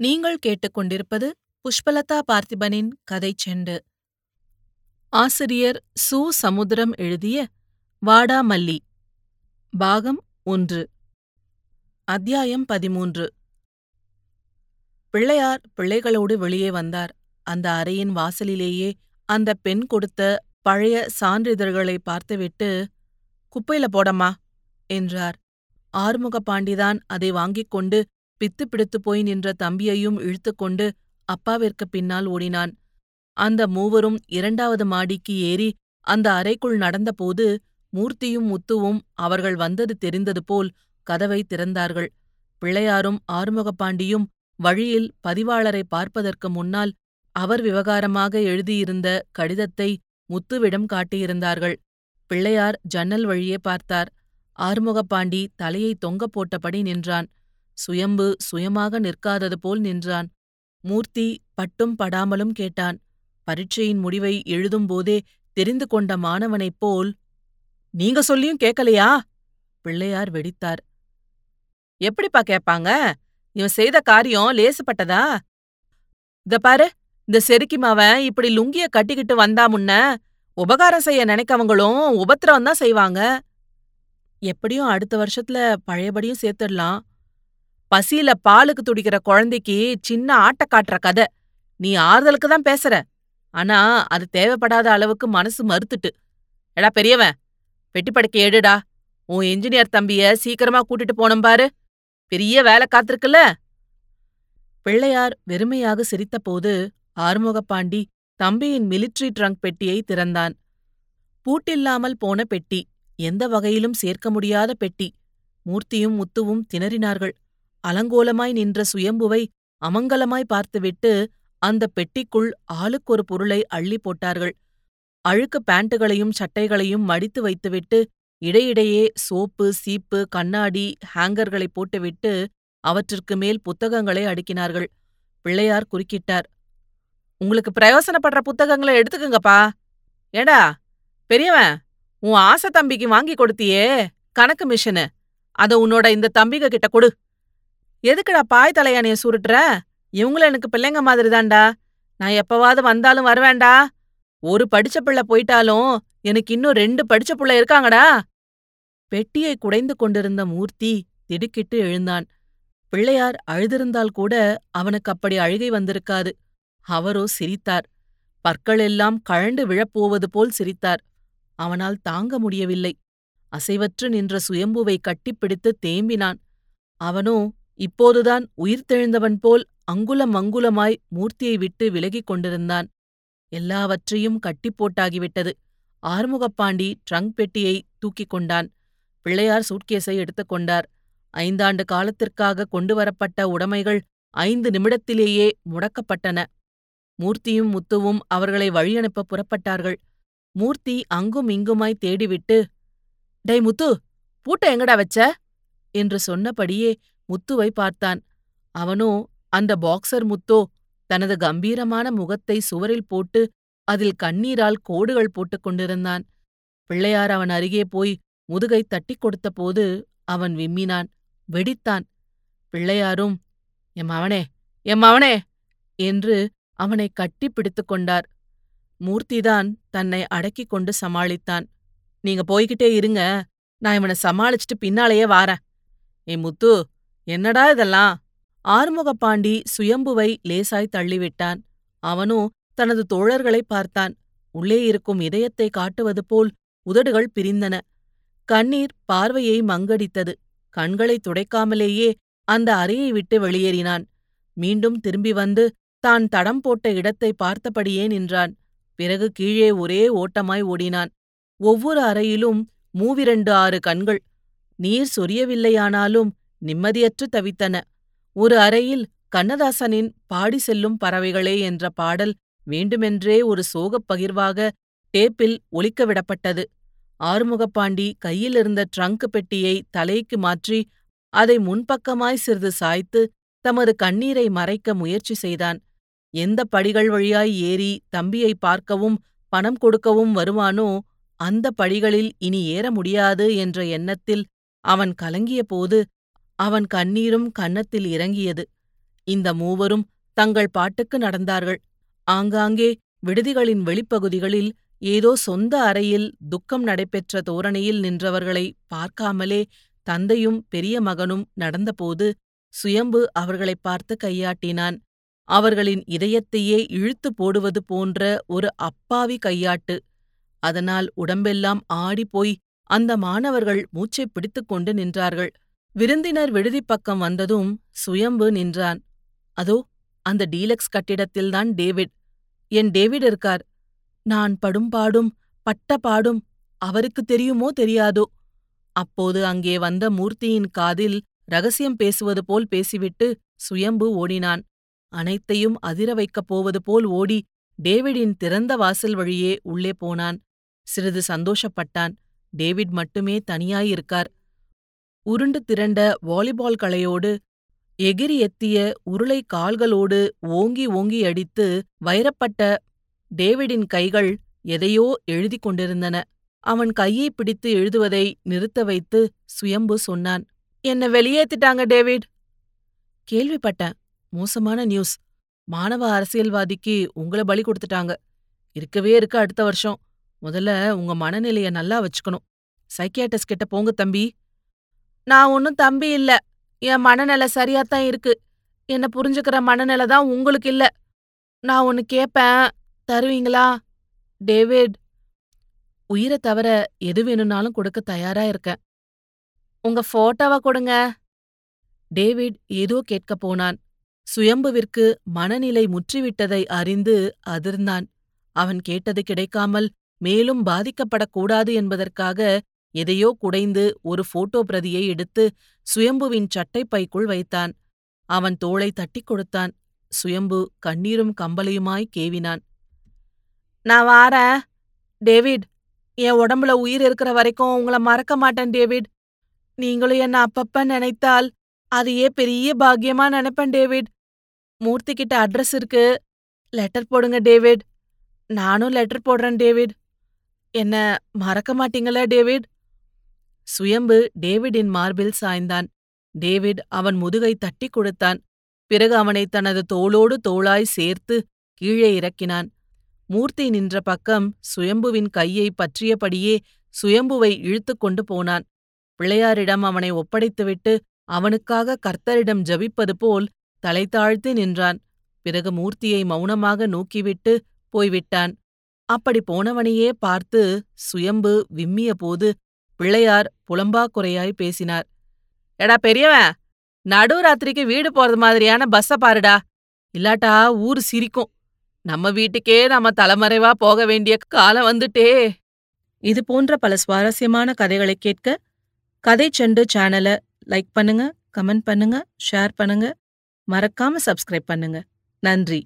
நீங்கள் கேட்டுக்கொண்டிருப்பது புஷ்பலதா பார்த்திபனின் கதைச் செண்டு. ஆசிரியர் சு. சமுத்திரம் எழுதிய வாடாமல்லி பாகம் ஒன்று அத்தியாயம் பதிமூன்று. பிள்ளையார் பிள்ளைகளோடு வெளியே வந்தார். அந்த அறையின் வாசலிலேயே அந்த பெண் கொடுத்த பழைய சான்றிதழ்களை பார்த்துவிட்டு குப்பையில போடம்மா என்றார். ஆறுமுக பாண்டிதான் அதை வாங்கிக் கொண்டு பித்து பிடித்துப் போய் நின்ற தம்பியையும் இழுத்துக்கொண்டு அப்பாவிற்கு பின்னால் ஓடினான். அந்த மூவரும் இரண்டாவது மாடிக்கு ஏறி அந்த அறைக்குள் நடந்தபோது மூர்த்தியும் முத்துவும் அவர்கள் வந்தது தெரிந்தது போல் கதவை திறந்தார்கள். பிள்ளையாரும் ஆறுமுகப்பாண்டியும் வழியில் பதிவாளரை பார்ப்பதற்கு முன்னால் அவர் விவகாரமாக எழுதியிருந்த கடிதத்தை முத்துவிடம் காட்டியிருந்தார்கள். பிள்ளையார் ஜன்னல் வழியே பார்த்தார். ஆறுமுகப்பாண்டி தலையை தொங்கப் போட்டபடி நின்றான். சுயம்பு சுயமாக நிற்காதது போல் நின்றான். மூர்த்தி பட்டும் படாமலும் கேட்டான். பரீட்சையின் முடிவை எழுதும்போதே தெரிந்து கொண்ட மாணவனைப் போல் நீங்க சொல்லியும் கேட்கலையா பிள்ளையார் வெடித்தார். எப்படிப்பா கேட்பாங்க? இவன் செய்த காரியம் லேசுப்பட்டதா? இத பாரு இந்த செருக்கிமாவன் இப்படி லுங்கிய கட்டிக்கிட்டு வந்தா முன்ன உபகாரம் செய்ய நினைக்கவங்களும் உபத்திரம் தான் செய்வாங்க. எப்படியும் அடுத்த வருஷத்துல பழையபடியும் சேர்த்துடலாம். பசியில பாலுக்கு துடிக்கிற குழந்தைக்கு சின்ன ஆட்ட காட்டுற கதை. நீ ஆறுதலுக்கு தான் பேசுற. ஆனா அது தேவைப்படாத அளவுக்கு மனசு மறுத்துட்டு. எடா பெரியவன் வெட்டிப்படுக்க எடுடா உன் என்ஜினியர் தம்பிய சீக்கிரமா கூட்டிட்டு போனும் பாரு. பெரிய வேலை காத்திருக்குல்ல. பிள்ளையார் வெறுமையாக சிரித்தபோது ஆறுமுகப்பாண்டி தம்பியின் மிலிட்ரி ட்ரங்க் பெட்டியை திறந்தான். பூட்டில்லாமல் போன பெட்டி எந்த வகையிலும் சேர்க்க முடியாத பெட்டி. மூர்த்தியும் முத்துவும் திணறினார்கள். அலங்கோலமாய் நின்ற சுயம்புவை அமங்கலமாய் பார்த்துவிட்டு அந்த பெட்டிக்குள் ஆளுக்கொரு பொருளை அள்ளி போட்டார்கள். அழுக்கு பேண்ட்டுகளையும் சட்டைகளையும் மடித்து வைத்துவிட்டு இடையிடையே சோப்பு சீப்பு கண்ணாடி ஹேங்கர்களை போட்டுவிட்டு அவற்றிற்கு மேல் புத்தகங்களை அடுக்கினார்கள். பிள்ளையார் குறுக்கிட்டார். உங்களுக்கு பிரயோசனப்படுற புத்தகங்களை எடுத்துக்கங்கப்பா. ஏடா பெரியவன் உன் ஆசை தம்பிக்கு வாங்கி கொடுத்தியே கணக்கு மிஷனு. அத உன்னோட இந்த தம்பிக கிட்ட கொடு. எதுக்குடா பாய் தலையானைய சுருட்டுற? இவங்களும் எனக்கு பிள்ளைங்க மாதிரி தான்டா நான் எப்பவாவது வந்தாலும் வருவேன்டா. ஒரு படிச்ச பிள்ளை போயிட்டாலும் எனக்கு இன்னும் ரெண்டு படிச்ச புள்ள இருக்காங்கடா. பெட்டியை குடைந்து கொண்டிருந்த மூர்த்தி திடுக்கிட்டு எழுந்தான். பிள்ளையார் அழுதிருந்தால் கூட அவனுக்கு அப்படி அழுகை வந்திருக்காது. அவரோ சிரித்தார். பற்கள் எல்லாம் கழண்டு விழப்போவது போல் சிரித்தார். அவனால் தாங்க முடியவில்லை. அசைவற்று நின்ற சுயம்புவை கட்டிப்பிடித்து தேம்பினான். அவனோ இப்போதுதான் உயிர்த்தெழுந்தவன் போல் அங்குலம் அங்குலமாய் மூர்த்தியை விட்டு விலகிக் கொண்டிருந்தான். எல்லாவற்றையும் கட்டிப் போட்டாகிவிட்டது. ஆறுமுகப்பாண்டி ட்ரங்க் பெட்டியை தூக்கிக் கொண்டான். பிள்ளையார் சூட்கேஸை எடுத்துக்கொண்டார் ஐந்தாண்டு காலத்திற்காக கொண்டு வரப்பட்ட உடைமைகள் ஐந்து நிமிடத்திலேயே முடக்கப்பட்டன. மூர்த்தியும் முத்துவும் அவர்களை வழியனுப்ப புறப்பட்டார்கள். மூர்த்தி அங்கும் இங்குமாய் தேடிவிட்டு டை முத்து பூட்ட எங்கடா வச்ச? என்று சொன்னபடியே முத்துவை பார்த்தான். அவனோ அந்த பாக்ஸர் முத்தோ தனது கம்பீரமான முகத்தை சுவரில் போட்டு அதில் கண்ணீரால் கோடுகள் போட்டுக் கொண்டிருந்தான். பிள்ளையார் அவன் அருகே போய் முதுகை தட்டிக் கொடுத்தபோது அவன் விம்மினான் வெடித்தான். பிள்ளையாரும் எம் அவனே எம் அவனே என்று அவனை கட்டி பிடித்துக் கொண்டார். மூர்த்திதான் தன்னை அடக்கிக் கொண்டு சமாளித்தான். நீங்க போய்கிட்டே இருங்க. நான் இவனை சமாளிச்சுட்டு பின்னாலேயே வாரேன். ஏ முத்து என்னடா இதெல்லாம்? ஆறுமுகப்பாண்டி சுயம்புவை லேசாய் தள்ளிவிட்டான். அவனோ தனது தோழர்களை பார்த்தான். உள்ளே இருக்கும் இதயத்தை காட்டுவது போல் உதடுகள் பிரிந்தன. கண்ணீர் பார்வையை மங்கடித்தது. கண்களை துடைக்காமலேயே அந்த அறையை விட்டு வெளியேறினான். மீண்டும் திரும்பி வந்து தான் தடம் போட்ட இடத்தை பார்த்தபடியே நின்றான். பிறகு கீழே ஒரே ஓட்டமாய் ஓடினான். ஒவ்வொரு அறையிலும் மூவிரண்டு ஆறு கண்கள். நீர் சொரியவில்லையானாலும் நிம்மதியற்று தவித்தன. ஒரு அறையில் கண்ணதாசனின் பாடி செல்லும் பறவைகளே என்ற பாடல் வேண்டுமென்றே ஒரு சோகப் பகிர்வாக டேப்பில் ஒலிக்கவிடப்பட்டது. ஆறுமுகப்பாண்டி கையிலிருந்த ட்ரங்க் பெட்டியை தலைக்கு மாற்றி அதை முன்பக்கமாய் சிறிது சாய்த்து தமது கண்ணீரை மறைக்க முயற்சி செய்தான். எந்த படிகள் வழியாய் ஏறி தம்பியை பார்க்கவும் பணம் கொடுக்கவும் வருவானோ அந்த படிகளில் இனி ஏற முடியாது என்ற எண்ணத்தில் அவன் கலங்கியபோது அவன் கண்ணீரும் கன்னத்தில் இறங்கியது. இந்த மூவரும் தங்கள் பாட்டுக்கு நடந்தார்கள். ஆங்காங்கே விடுதிகளின் வெளிப்பகுதிகளில் ஏதோ சொந்த அறையில் துக்கம் நடைபெற்ற தோரணையில் நின்றவர்களை பார்க்காமலே தந்தையும் பெரிய மகனும் நடந்தபோது சுயம்பு அவர்களைப் பார்த்து கையாட்டினான். அவர்களின் இதயத்தையே இழுத்து போடுவது போன்ற ஒரு அப்பாவி கையாட்டு. அதனால் உடம்பெல்லாம் ஆடிப்போய் அந்த மாணவர்கள் மூச்சைப் பிடித்துக் கொண்டு நின்றார்கள். விருந்தினர் விடுதிப் பக்கம் வந்ததும் சுயம்பு நின்றான். அதோ அந்த டீலக்ஸ் கட்டிடத்தில்தான் டேவிட். என் டேவிட் இருக்கார். நான் படும் பாடும் பட்ட பாடும் அவருக்கு தெரியுமோ தெரியாதோ. அப்போது அங்கே வந்த மூர்த்தியின் காதில் ரகசியம் பேசுவது போல் பேசிவிட்டு சுயம்பு ஓடினான். அனைத்தையும் அதிர வைக்கப் போவது போல் ஓடி டேவிடின் திறந்த வாசல் வழியே உள்ளே போனான். சிறிது சந்தோஷப்பட்டான். டேவிட் மட்டுமே தனியாயிருக்கார். உருண்டு திரண்ட வாலிபால் களையோடு எகிரி எத்திய உருளை கால்களோடு ஓங்கி ஓங்கி அடித்து வைரப்பட்ட டேவிடின் கைகள் எதையோ எழுதிக் கொண்டிருந்தன. அவன் கையை பிடித்து எழுதுவதை நிறுத்த வைத்து சுயம்பு சொன்னான். என்ன வெளியேத்திட்டாங்க டேவிட். கேள்விப்பட்டேன். மோசமான நியூஸ். மாணவ அரசியல்வாதிக்கு உங்கள பலி கொடுத்துட்டாங்க. இருக்கவே இருக்க அடுத்த வருஷம். முதல்ல உங்க மனநிலைய நல்லா வச்சுக்கணும். சைக்கியாட்டிஸ்ட் கிட்ட போங்க தம்பி. நான் ஒன்னும் தம்பி இல்ல. என் மனநிலை சரியாத்தான் இருக்கு. என்ன புரிஞ்சுக்கிற மனநிலை தான் உங்களுக்கு இல்ல. நான் ஒன்னு கேப்பேன். தருவீங்களா? டேவிட் உயிரை தவிர எது வேணும்னாலும் கொடுக்க தயாரா இருக்கேன். உங்க ஃபோட்டோவா கொடுங்க. டேவிட் ஏதோ கேட்கப் போனான். சுயம்புவிற்கு மனநிலை முற்றிவிட்டதை அறிந்து அதிர்ந்தான். அவன் கேட்டது கிடைக்காமல் மேலும் பாதிக்கப்படக்கூடாது என்பதற்காக எதையோ குடைந்து ஒரு போட்டோ பிரதியை எடுத்து சுயம்புவின் சட்டைப்பைக்குள் வைத்தான். அவன் தோளை தட்டிக் கொடுத்தான். சுயம்பு கண்ணீரும் கம்பலையுமாய் கேவினான். நான் வாரேன் டேவிட். என் உடம்புல உயிர் இருக்கிற வரைக்கும் உங்கள மறக்க மாட்டேன் டேவிட். நீங்களும் என்ன அப்பப்ப நினைத்தால் அதையே பெரிய பாக்கியமா நினைப்பேன் டேவிட். மூர்த்தி கிட்ட அட்ரஸ் இருக்கு. லெட்டர் போடுங்க டேவிட். நானும் லெட்டர் போடுறேன் டேவிட். என்ன மறக்க மாட்டீங்களா டேவிட்? சுயம்பு டேவிடின் மார்பில் சாய்ந்தான். டேவிட் அவன் முதுகை தட்டி கொடுத்தான். பிறகு அவனை தனது தோளோடு தோளாய் சேர்த்து கீழே இறக்கினான். மூர்த்தி நின்ற பக்கம் சுயம்புவின் கையை பற்றியபடியே சுயம்புவை இழுத்துக் கொண்டு போனான். பிள்ளையாரிடம் அவனை ஒப்படைத்துவிட்டு அவனுக்காக கர்த்தரிடம் ஜபிப்பது போல் தலை தாழ்த்தி நின்றான். பிறகு மூர்த்தியை மௌனமாக நோக்கிவிட்டு போய்விட்டான். அப்படி போனவனையே பார்த்து சுயம்பு விம்மிய போது பிள்ளையார் புலம்பாக்குறையாய் பேசினார். எடா பெரியவன் நடுராத்திரிக்கு வீடு போறது மாதிரியான பஸ்ஸ பாருடா. இல்லாட்டா ஊரு சிரிக்கும். நம்ம வீட்டுக்கே நாம தலைமறைவா போக வேண்டிய காலம் வந்துட்டே. இது போன்ற பல சுவாரஸ்யமான கதைகளை கேட்க கதை செண்டு சேனலை லைக் பண்ணுங்க கமெண்ட் பண்ணுங்க ஷேர் பண்ணுங்க. மறக்காம சப்ஸ்கிரைப் பண்ணுங்க. நன்றி.